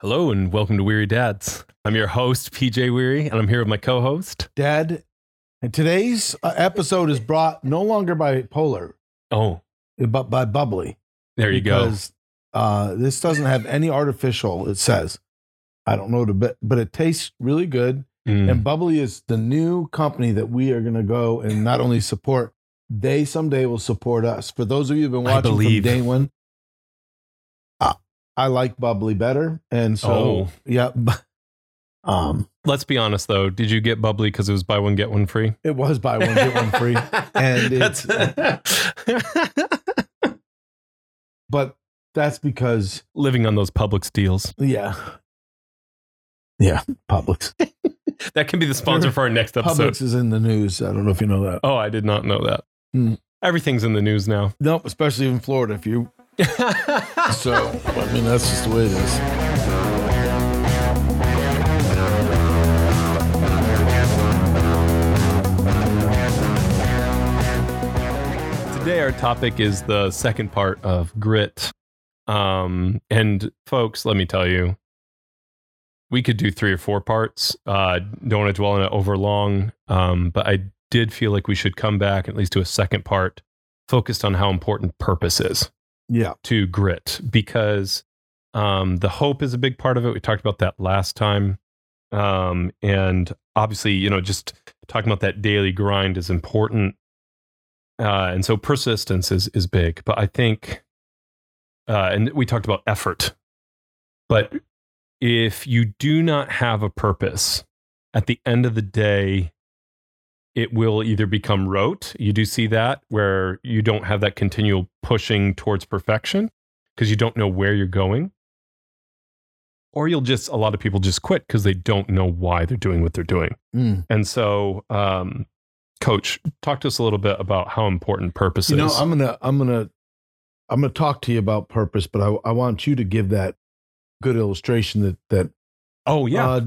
Hello and welcome to Weary Dads. I'm your host, PJ Weary, and I'm here with my co host. Dad, and today's uh, episode is brought no longer by Polar, Oh, but by Bubbly. there you go. because, Uh, this doesn't have any artificial, it says. I don't know, the bit, but it tastes really good. Mm. And Bubbly is the new company that we are going to go and not only support, they someday will support us. For those of you who've been I watching from believe. day one, uh, I like Bubbly better. And so, Oh. yeah. Um, Let's be honest though. Did you get bubbly because it was buy one, get one free? it was buy one, get one free. And That's But that's because living on those Publix deals. Yeah. Yeah, Publix. That can be the sponsor for our next episode. Publix is in the news. I don't know if you know that. Oh, I did not know that. Hmm. Everything's in the news now. Nope, especially in Florida. If you so, I mean, that's just the way it is. Today, our topic is the second part of grit. Um, and folks, let me tell you, we could do three or four parts. Uh, don't want to dwell on it over long. Um, but I did feel like we should come back at least to a second part focused on how important purpose is Yeah, to grit because um, the hope is a big part of it. We talked about that last time. Um, and obviously, you know, just talking about that daily grind is important. Uh, and so persistence is, is big. But I think, uh, and we talked about effort. But if you do not have a purpose, at the end of the day, it will either become rote. You do see that where you don't have that continual pushing towards perfection because you don't know where you're going. Or you'll just, a lot of people just quit because they don't know why they're doing what they're doing. Mm. And so, um, coach, talk to us a little bit about how important purpose is. you know. I'm gonna, I'm gonna, I'm gonna talk to you about purpose, but I, I want you to give that good illustration that that oh, yeah. uh,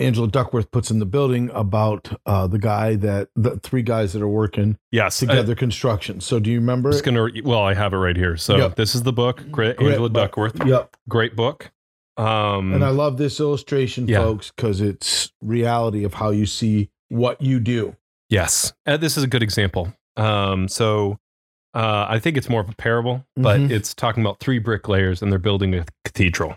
Angela Duckworth puts in the building about uh, the guy that the three guys that are working yes. I- together construction. So, do you remember? I'm it? just gonna. Well, I have it right here. So Yep. this is the book, Grit, Grit, Angela Duckworth. Yep. Great book. Um, And I love this illustration, Yeah. folks, because it's reality of how you see what you do. Yes, uh, this is a good example. Um, so uh, I think it's more of a parable, but Mhm. it's talking about three bricklayers and they're building a cathedral.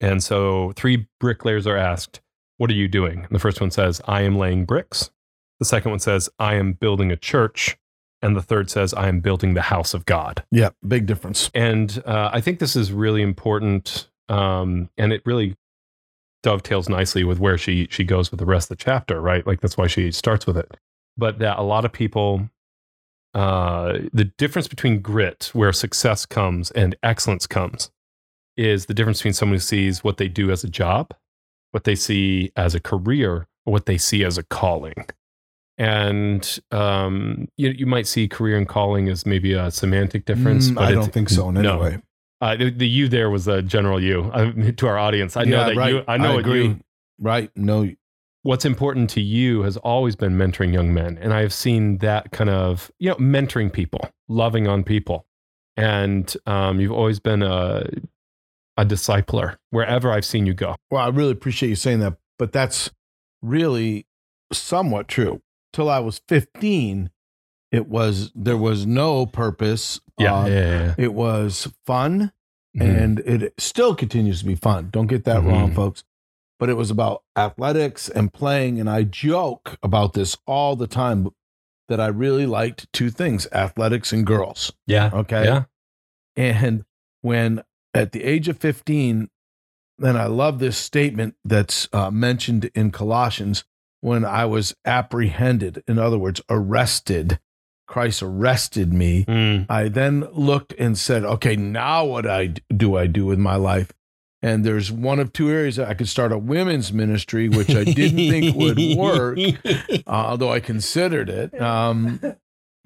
And so three bricklayers are asked, "What are you doing?" And the first one says, "I am laying bricks." The second one says, "I am building a church," and the third says, "I am building the house of God." Yeah, big difference. And uh, I think this is really important, um, and it really dovetails nicely with where she she goes with the rest of the chapter, right? Like that's why she starts with it. But that a lot of people, uh, the difference between grit, where success comes, and excellence comes, is the difference between someone who sees what they do as a job, what they see as a career, or what they see as a calling. And um, you you might see career and calling as maybe a semantic difference. Mm, but I don't think so in any no. way. uh, the, the you there was a general you uh, to our audience. I know that right. you. I know what agree. you. Right. No. What's important to you has always been mentoring young men, and I've seen that kind of you know mentoring people, loving on people, and um, you've always been a a discipler wherever I've seen you go. Well, I really appreciate you saying that, but that's really somewhat true. Till I was 15, it was there was no purpose. Yeah, Uh, yeah, yeah. It was fun Mhm. and it still continues to be fun. Don't get that Mhm. wrong, folks. But it was about athletics and playing. And I joke about this all the time that I really liked two things athletics and girls. yeah, Okay. yeah, And when at the age of 15, then I love this statement that's uh, mentioned in Colossians when I was apprehended, in other words, arrested. Christ arrested me. Mm. I then looked and said, okay, now what I do I do with my life? And there's one of two areas that I could start a women's ministry, which I didn't think would work, uh, although I considered it. Um,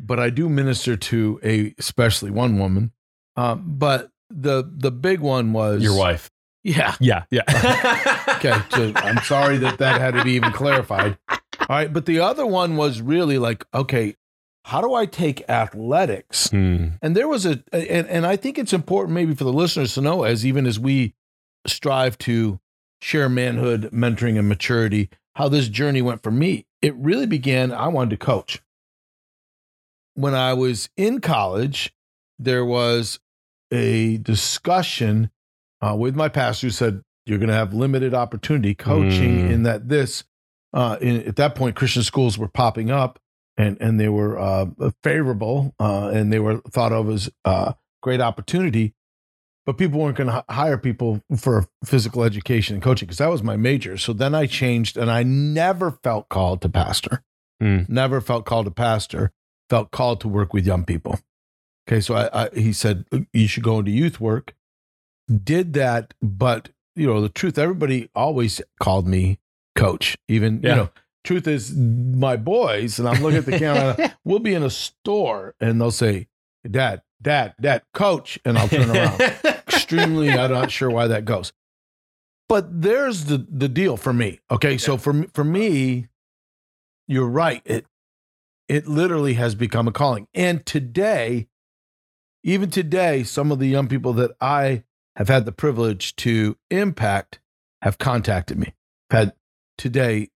but I do minister to a, especially one woman. Um, but the the big one was Your wife. Yeah. Yeah, yeah. Okay. So I'm sorry that that had to be even clarified. All right. But the other one was really like, okay, how do I take athletics Hmm. and there was a, and, and I think it's important maybe for the listeners to know, as even as we strive to share manhood, mentoring, and maturity, how this journey went for me, it really began. I wanted to coach. When I was in college, there was a discussion uh, with my pastor who said, You're going to have limited opportunity coaching, Mm. in that this, uh, in, at that point, Christian schools were popping up and, and they were uh, favorable uh, and they were thought of as uh, great opportunity. But people weren't going to hire people for physical education and coaching because that was my major. So then I changed and I never felt called to pastor. Mm. Never felt called to pastor. Felt called to work with young people. Okay, so I, I he said uh, you should go into youth work. Did that, but you know the truth. Everybody always called me coach. Even Yeah. you know, truth is my boys, and I'm looking at the camera. we'll be in a store, and they'll say, "Dad, Dad, Dad, coach," and I'll turn around. Extremely, I'm not sure why that goes. But there's the the deal for me. Okay, so for me- for me, you're right. It it literally has become a calling. And today, even today, some of the young people that I have had the privilege to impact have contacted me. Had today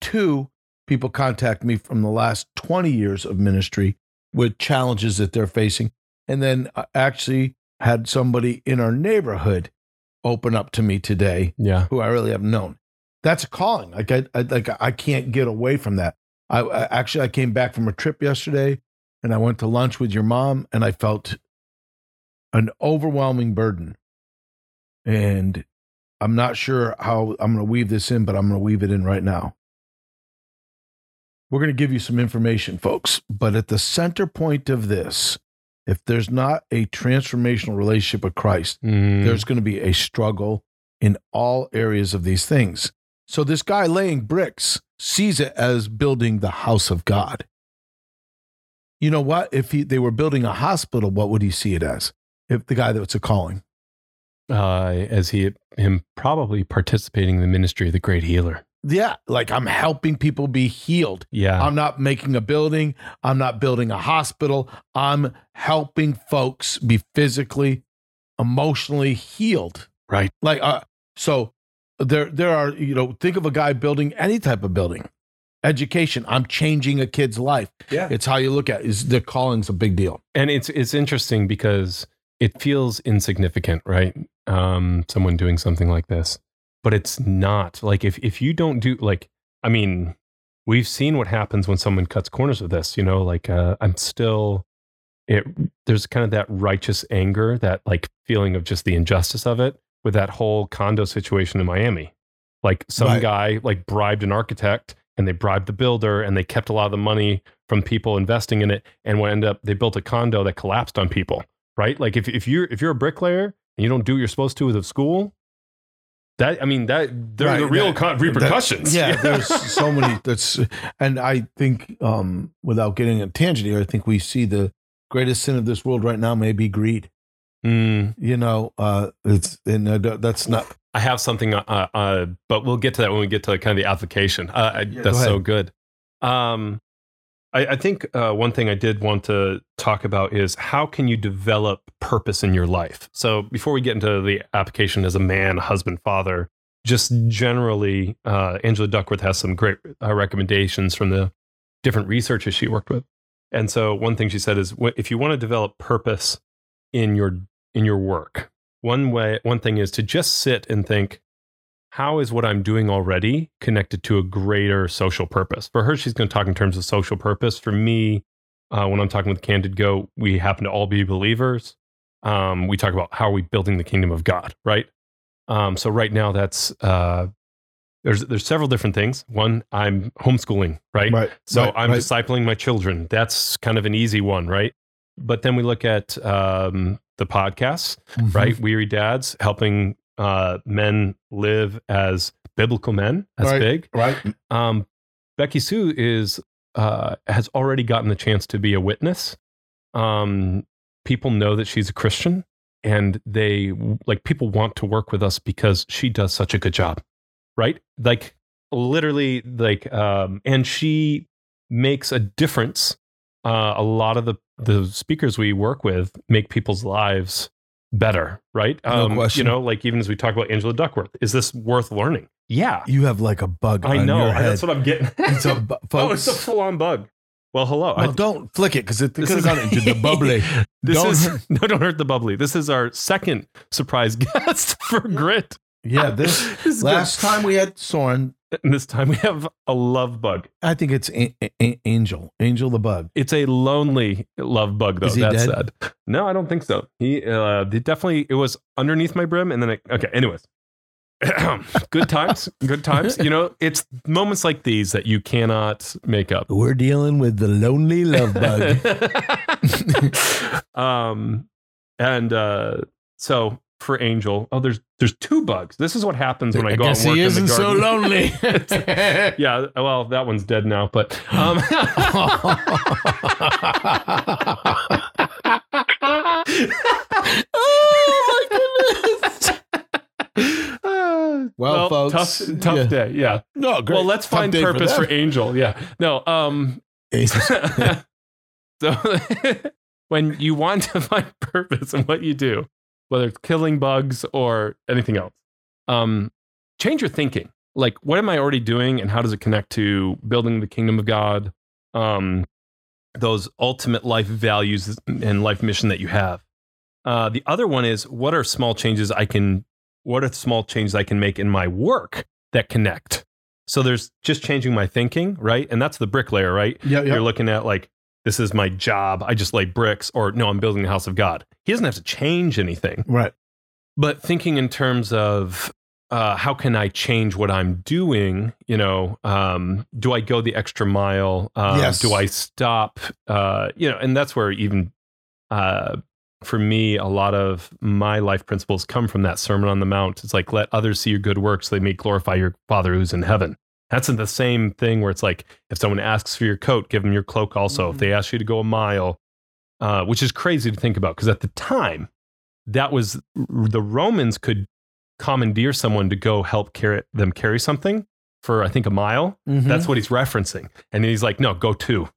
two people contact me from the last 20 years of ministry with challenges that they're facing. And then I actually had somebody in our neighborhood open up to me today yeah. who I really have known. That's a calling. Like I, I like I can't get away from that. I, I actually I came back from a trip yesterday, and I went to lunch with your mom, and I felt an overwhelming burden. And I'm not sure how I'm going to weave this in, but I'm going to weave it in right now. We're going to give you some information, folks. But at the center point of this, if there's not a transformational relationship with Christ, Mm. there's going to be a struggle in all areas of these things. So this guy laying bricks sees it as building the house of God. You know what? If he, they were building a hospital, what would he see it as? If the guy that's a calling. uh, as he him probably participating in the ministry of the great healer. Yeah, like I'm helping people be healed. Yeah. I'm not making a building. I'm not building a hospital. I'm helping folks be physically, emotionally healed. right. Like, uh, so there, there are, you know, think of a guy building any type of building. Education. I'm changing a kid's life. Yeah. It's how you look at it. Is the calling's a big deal. And it's it's interesting because it feels insignificant, right? Um, someone doing something like this, but it's not. Like if if you don't do like, I mean, we've seen what happens when someone cuts corners with this. You know, like uh, I'm still. It there's kind of that righteous anger, that like feeling of just the injustice of it, with that whole condo situation in Miami. Like some Right. guy like bribed an architect and they bribed the builder and they kept a lot of the money from people investing in it and what ended up they built a condo that collapsed on people right like if, if you're if you're a bricklayer and you don't do what you're supposed to with a school that i mean that there are Right, the real that- con- repercussions That- yeah, there's so many. That's, and I think, um, without getting a tangent here, I think we see the greatest sin of this world right now may be greed. Mm, You know, uh, it's and uh, that's not. i have something uh, uh, but we'll get to that when we get to kind of the application uh, Yeah, that's go so good um I, I think uh, one thing I did want to talk about is how can you develop purpose in your life. So before we get into the application as a man, husband, father, just generally, uh, Angela Duckworth has some great uh, recommendations from the different researchers she worked with. And so one thing she said is, if you want to develop purpose in your in your work, one way, one thing is to just sit and think, how is what I'm doing already connected to a greater social purpose? For her, she's going to talk in terms of social purpose. For me, uh, when I'm talking with Candid Go, we happen to all be believers. Um, we talk about how are we building the kingdom of God, right? Um, so right now, that's uh, there's there's several different things. One, I'm homeschooling, right? Right. So right, I'm right. discipling my children. That's kind of an easy one, right? But then we look at um, the podcasts, Mhm. right? Weary dads helping uh, men live as biblical men. That's Right. big. Right. Um, Becky Sue is uh, has already gotten the chance to be a witness. Um, people know that she's a Christian, and they like people want to work with us because she does such a good job, right? Like literally, like, um, and she makes a difference. Uh, a lot of the the speakers we work with make people's lives better, right? No Um, question. You know, like even as we talk about Angela Duckworth, is this worth learning? Yeah, You have like a bug I on know. your head. That's what I'm getting. it's a bu- oh, it's a full on bug. Well, hello. well, I- don't flick it because it This is- gone into the bubbly. this don't is hurt- no, don't hurt the bubbly. This is our second surprise guest for Grit. Yeah, this This is last time we had Soren, good. And this time we have a love bug. I think it's a- A- Angel, Angel the bug. It's a lonely love bug, though. Is he That's dead? sad. No, I don't think so. He uh, it definitely it was underneath my brim, and then it, okay. Anyways, good times, good times. You know, it's moments like these that you cannot make up. We're dealing with the lonely love bug. um, and uh, so for Angel, oh, there's there's two bugs. This is what happens when I, I go guess and work he isn't so lonely. yeah, well, that one's dead now, but um, oh my goodness. well, folks, tough, tough yeah. day. Yeah. No, great. Well, let's Tough find purpose for, them. Angel. Yeah. No. Um. so when you want to find purpose in what you do, whether it's killing bugs or anything else, um, change your thinking. Like, what am I already doing, and how does it connect to building the kingdom of God? Um, those ultimate life values and life mission that you have. Uh, the other one is what are small changes I can, what are small changes I can make in my work that connect? So there's just changing my thinking, right? And that's the bricklayer, right? Yeah, yeah. You're looking at like, this is my job. I just lay bricks, or no, I'm building the house of God. He doesn't have to change anything, Right. but thinking in terms of uh, how can I change what I'm doing? You know, um, do I go the extra mile? Um, Yes. Do I stop? Uh, you know, and that's where even uh, for me, a lot of my life principles come from that Sermon on the Mount. It's like, let others see your good works, so they may glorify your Father who's in heaven. That's the same thing where it's like, if someone asks for your coat, give them your cloak also. If Mhm. they ask you to go a mile, uh, which is crazy to think about because at the time, that was the Romans could commandeer someone to go help carry them carry something for I think a mile. Mm-hmm. That's what he's referencing, and he's like, no, go two.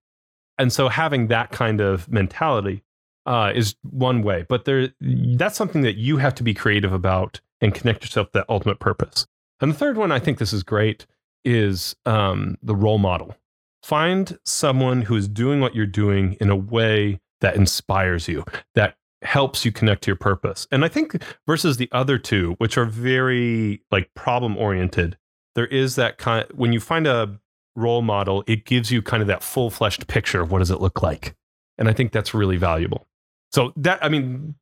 And so having that kind of mentality uh, is one way, but there that's something that you have to be creative about and connect yourself to that ultimate purpose. And the third one, I think this is great, is um, the role model. Find someone who is doing what you're doing in a way that inspires you, that helps you connect to your purpose. And I think versus the other two, which are very like problem oriented, there is that kind when you find a role model, it gives you kind of that full fleshed picture of what does it look like. And I think that's really valuable. So that I mean,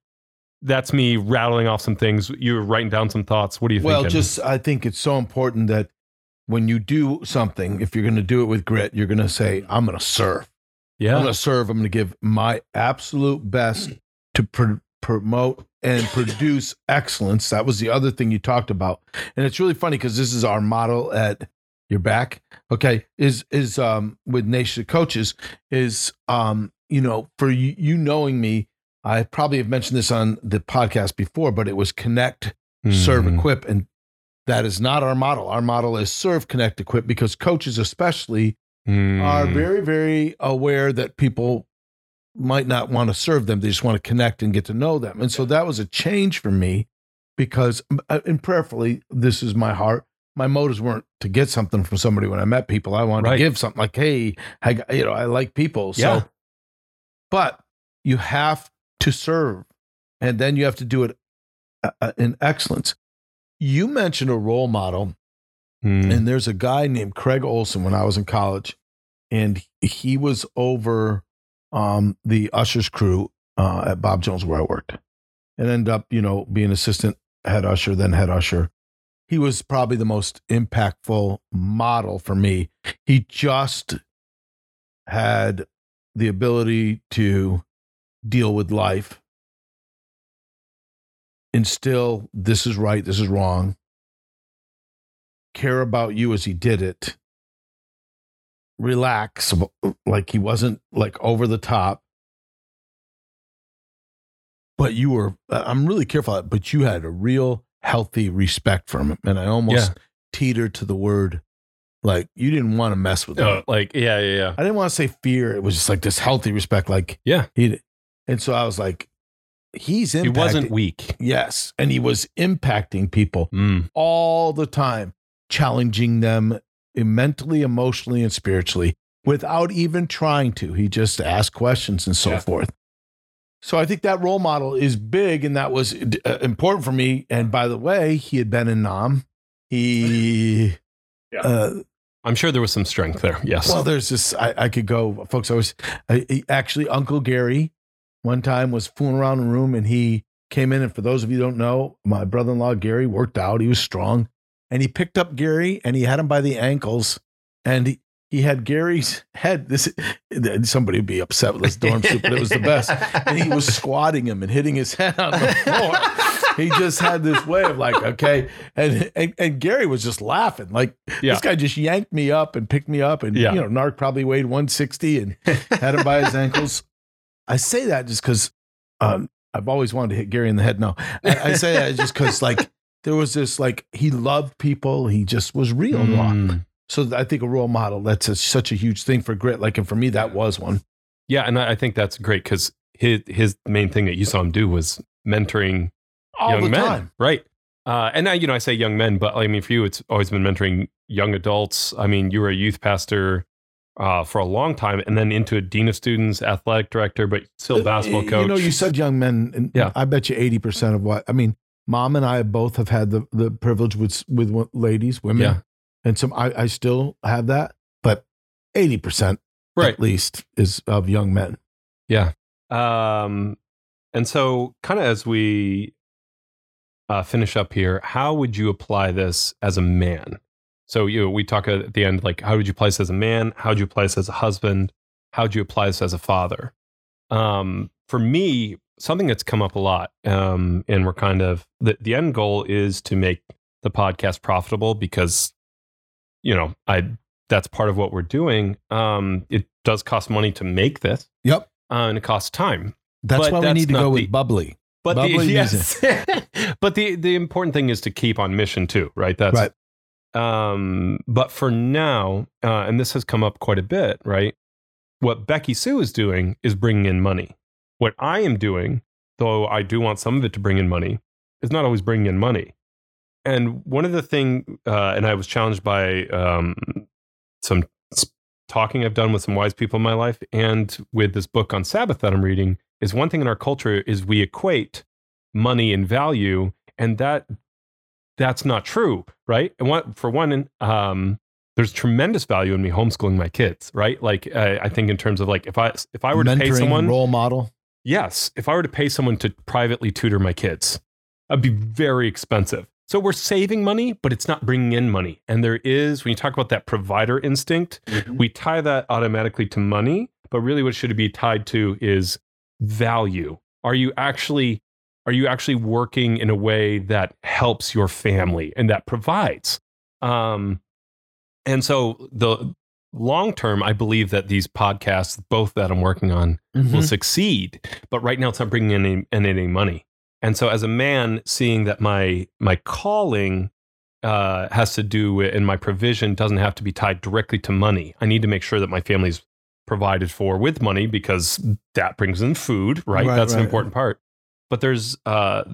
that's me rattling off some things. You were writing down some thoughts. What do you think? Well, think? just I think it's so important that when you do something, if you're going to do it with grit, you're going to say, "I'm going to serve. Yeah. I'm going to serve. I'm going to give my absolute best to pr- promote and produce excellence." That was the other thing you talked about, and it's really funny because this is our model at your back. Okay, is is um with Nation of Coaches is um you know for you, you knowing me. I probably have mentioned this on the podcast before, but it was connect serve, Mhm. equip, and that is not our model. Our model is serve, connect, equip, because coaches, especially, are Mm. very, very aware that people might not want to serve them. They just want to connect and get to know them. And so that was a change for me because, uh, and prayerfully, this is my heart. My motives weren't to get something from somebody when I met people. I wanted Right. to give something like, hey, I, got- you know, I like people. So, Yeah. but you have to serve and then you have to do it uh, uh, in excellence. You mentioned a role model Mm. and there's a guy named Craig Olson when I was in college, and he was over um, the ushers crew uh, at Bob Jones where I worked, and ended up, you know, being assistant head usher, then head usher. He was probably the most impactful model for me. He just had the ability to deal with life, instill this is right, this is wrong, care about you as he did it, relax, like he wasn't like over the top. But you were, I'm really careful, but you had a real healthy respect for him. And I almost teetered to the word, like you didn't want to mess with him. Oh, like yeah, yeah, yeah. I didn't want to say fear. It was just like this healthy respect. Like Yeah. he, and so I was like, he's impacting. He wasn't weak. Yes, and he was impacting people Mm. all the time, challenging them mentally, emotionally, and spiritually without even trying to. He just asked questions and so Yeah. forth. So I think that role model is big, and that was uh, important for me. And by the way, he had been in Nam. He, Yeah. uh, I'm sure there was some strength there. Yes. well, there's this. I, I could go, folks. I was I, actually Uncle Gary. One time was fooling around the room, and he came in. And for those of you who don't know, my brother-in-law Gary worked out. He was strong, and he picked up Gary and he had him by the ankles, and he. He had Gary's head. This somebody would be upset with this dorm soup, but it was the best. And he was squatting him and hitting his head on the floor. he just had this way of like, okay, and and, and Gary was just laughing, like Yeah. this guy just yanked me up and picked me up, and Yeah. you know, Narc probably weighed 160 and had him by his ankles. I say that just because um, I've always wanted to hit Gary in the head. No, I, I say that just because like there was this like he loved people, he just was real. Mm. So I think a role model that's a, such a huge thing for grit. Like, and for me, that was one. Yeah, and I I think that's great because his his main thing that you saw him do was mentoring All young men, time. right? Uh, and now you know, I say young men, but I mean, for you, it's always been mentoring young adults. I mean, you were a youth pastor uh, for a long time, and then into a dean of students, athletic director, but still basketball Uh, coach. You know, you said young men, and Yeah. I bet you eighty percent of what I mean. Mom and I both have had the the privilege with with ladies, women, Yeah. and some. I, I still have that, but eighty percent right? at least is of young men. Yeah. Um, and so, kind of as we uh, finish up here, how would you apply this as a man? So, you know, we talk at the end, like, how would you apply this as a man? How would you apply this as a husband? How would you apply this as a father? Um, for me, something that's come up a lot, um, and we're kind of the, the end goal is to make the podcast profitable because, you know, I that's part of what we're doing. Um, it does cost money to make this Yep, uh, and it costs time. that's But why we need to go the- with bubbly. But the, Bubbly yes, but the the important thing is to keep on mission too, right? That's Right. Um, but for now, uh, and this has come up quite a bit, right? What Becky Sue is doing is bringing in money. What I am doing, though I do want some of it to bring in money, is not always bringing in money. And one of the thing, uh, and I was challenged by um, some talking I've done with some wise people in my life, and with this book on Sabbath that I'm reading, is one thing in our culture is we equate money and value, and that that's not true, right? And what for one, um, there's tremendous value in me homeschooling my kids, right? Like uh, I think in terms of like if I if I were to pay Mentoring someone, role model. yes, if I were to pay someone to privately tutor my kids, that'd be very expensive. So we're saving money, but it's not bringing in money. And there is when you talk about that provider instinct, we tie that automatically to money, but really what should it be tied to is value. Are you actually are you actually working in a way that helps your family and that provides? Um, and so the long term, I believe that these podcasts, both that I'm working on, Mm-hmm. will succeed. But right now, it's not bringing in any, in any money. And so, as a man, seeing that my my calling uh, has to do with, and my provision doesn't have to be tied directly to money. I need to make sure that my family's provided for with money because that brings in food, right? Right, That's an important part. But there's uh,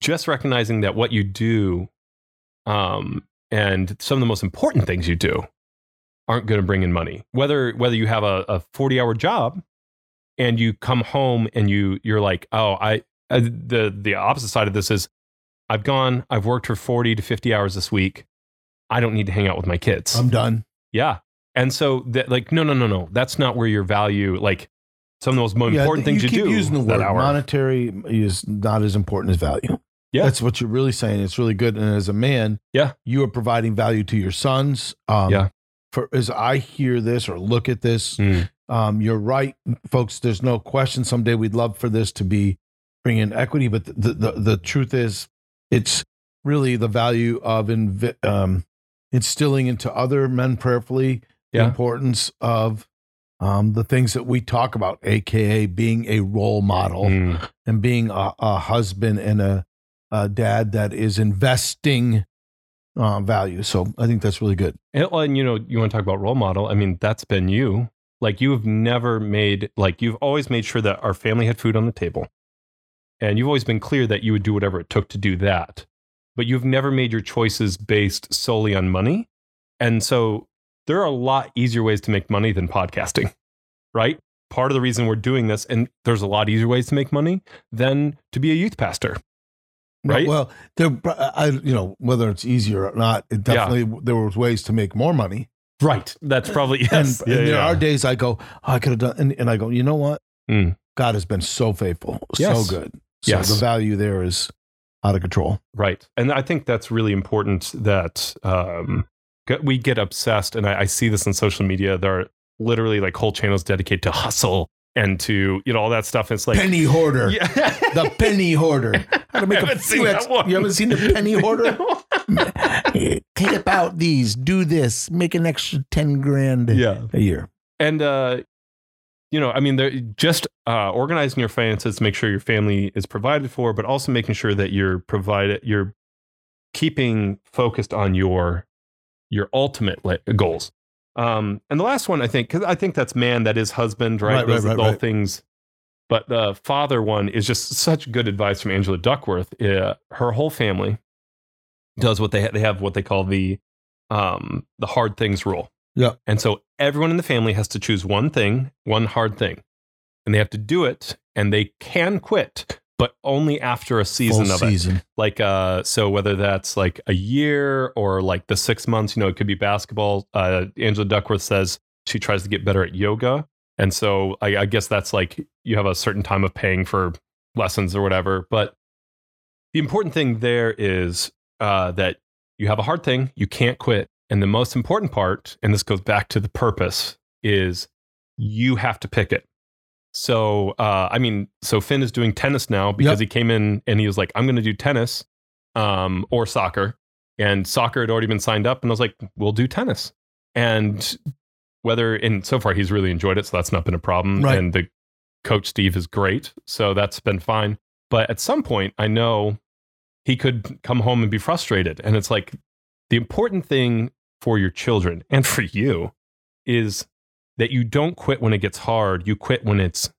just recognizing that what you do, um, and some of the most important things you do, aren't going to bring in money. Whether whether you have a, a 40 hour job and you come home and you you're like, oh, I the the opposite side of this is I've gone, I've worked for 40 to 50 hours this week. I don't need to hang out with my kids. I'm done. yeah. And so that like no no no no, that's not where your value like some of the most mo- Yeah, important things you, keep do using the word monetary is not as important as value. Yeah. that's what you're really saying. It's really good. And as a man, Yeah. you are providing value to your sons. Um, Yeah. For as I hear this or look at this, Mm, um, you're right, folks. There's no question. Someday we'd love for this to be bring in equity, but the the, the truth is, it's really the value of invi- um, instilling into other men prayerfully the importance of um, the things that we talk about, aka being a role model mm. and being a, a husband and a, a dad that is investing uh, value. So I think that's really good. And, and you know, you want to talk about role model. I mean, that's been you. Like you have never made like you've always made sure that our family had food on the table. and you've always been clear that you would do whatever it took to do that. But you've never made your choices based solely on money. And so there are a lot easier ways to make money than podcasting, right? Part of the reason we're doing this, and there's a lot easier ways to make money than to be a youth pastor. Right? Well, there, I, you know, whether it's easier or not, it definitely there was ways to make more money. Right. That's probably yes. And, Yeah, and there yeah. are days I go, oh, I could have done, and, and I go, you know what? Mm. God has been so faithful, Yes. so good. So Yes. the value there is out of control. Right. And I think that's really important that um, we get obsessed. And I, I see this on social media. There are literally like whole channels dedicated to hustle and to, you know, all that stuff. It's like, penny hoarder. yeah. The penny hoarder. How to make I a few ex-. You haven't seen the penny hoarder? No. Take about these, do this, make an extra 10 grand yeah. a year. And, uh, you know, I mean, they're just uh, organizing your finances to make sure your family is provided for, but also making sure that you're provided, you're keeping focused on your your ultimate li- goals. Um, and the last one, I think, because I think that's man, that is husband, right? Right, Those right, are right, all right. things. But the father one is just such good advice from Angela Duckworth. Uh, her whole family does what they ha- they have what they call the um, the hard things rule. Yeah. And so everyone in the family has to choose one thing, one hard thing, and they have to do it, and they can quit, but only after a season Full of it. like uh so whether that's like a year or like the six months you know it could be basketball uh angela duckworth says she tries to get better at yoga. And so I, I guess that's like you have a certain time of paying for lessons or whatever. But the important thing there is uh that you have a hard thing you can't quit. And the most important part and this goes back to the purpose is you have to pick it so, uh, I mean, so Finn is doing tennis now because Yep. he came in and he was like, I'm going to do tennis um, or soccer. And soccer had already been signed up. And I was like, we'll do tennis. And whether, and so far he's really enjoyed it. So that's not been a problem. Right. And the coach, Steve, is great. So that's been fine. But at some point, I know he could come home and be frustrated. And it's like the important thing for your children and for you is that you don't quit when it gets hard. You quit when it's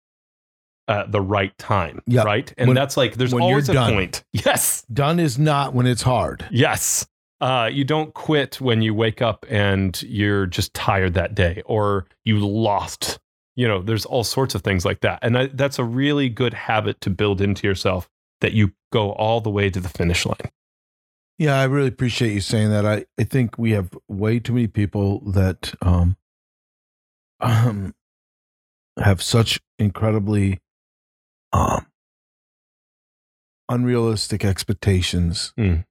uh, the right time. Yeah. Right. And When- that's like, there's always a done. point. Yes. Done is not when it's hard. Yes. Uh, you don't quit when you wake up and you're just tired that day or you lost. You know, there's all sorts of things like that. And I, that's a really good habit to build into yourself that you go all the way to the finish line. Yeah, I really appreciate you saying that. I, I think we have way too many people that um, um have such incredibly um unrealistic expectations. Mm.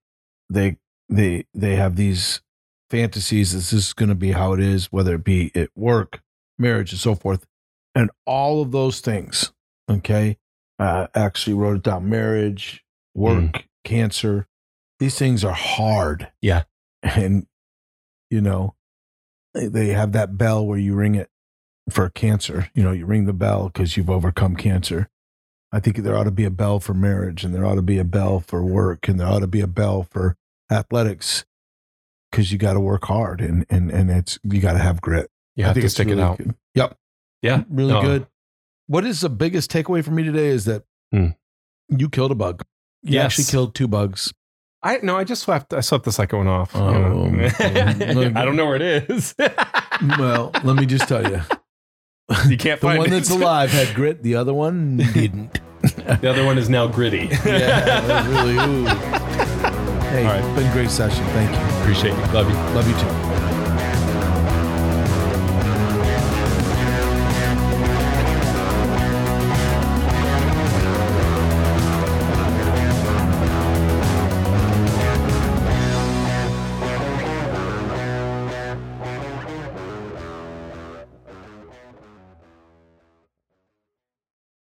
They they they have these fantasies this is going to be how it is whether it be at work, marriage and so forth. And all of those things, okay? Uh actually wrote it down marriage, work, cancer. These things are hard. Yeah. And you know, they have that bell where you ring it for cancer. You know, you ring the bell because you've overcome cancer. I think there ought to be a bell for marriage, and there ought to be a bell for work, and there ought to be a bell for athletics because you got to work hard and and and it's you got to have grit. You I have think to it's stick really it out. good. Yep, Yeah. really No. good. What is the biggest takeaway for me today is that Hmm. you killed a bug. You Yes. actually killed two bugs. I no, I just swept. I swept the second one off. you Oh, know. okay. I don't know where it is. Well, let me just tell you, you can't the find one it. that's alive had grit. The other one didn't. The other one is now gritty. yeah, really. Ooh. Hey, All right. been a great session. Thank you. Appreciate you. Love you. Love you too.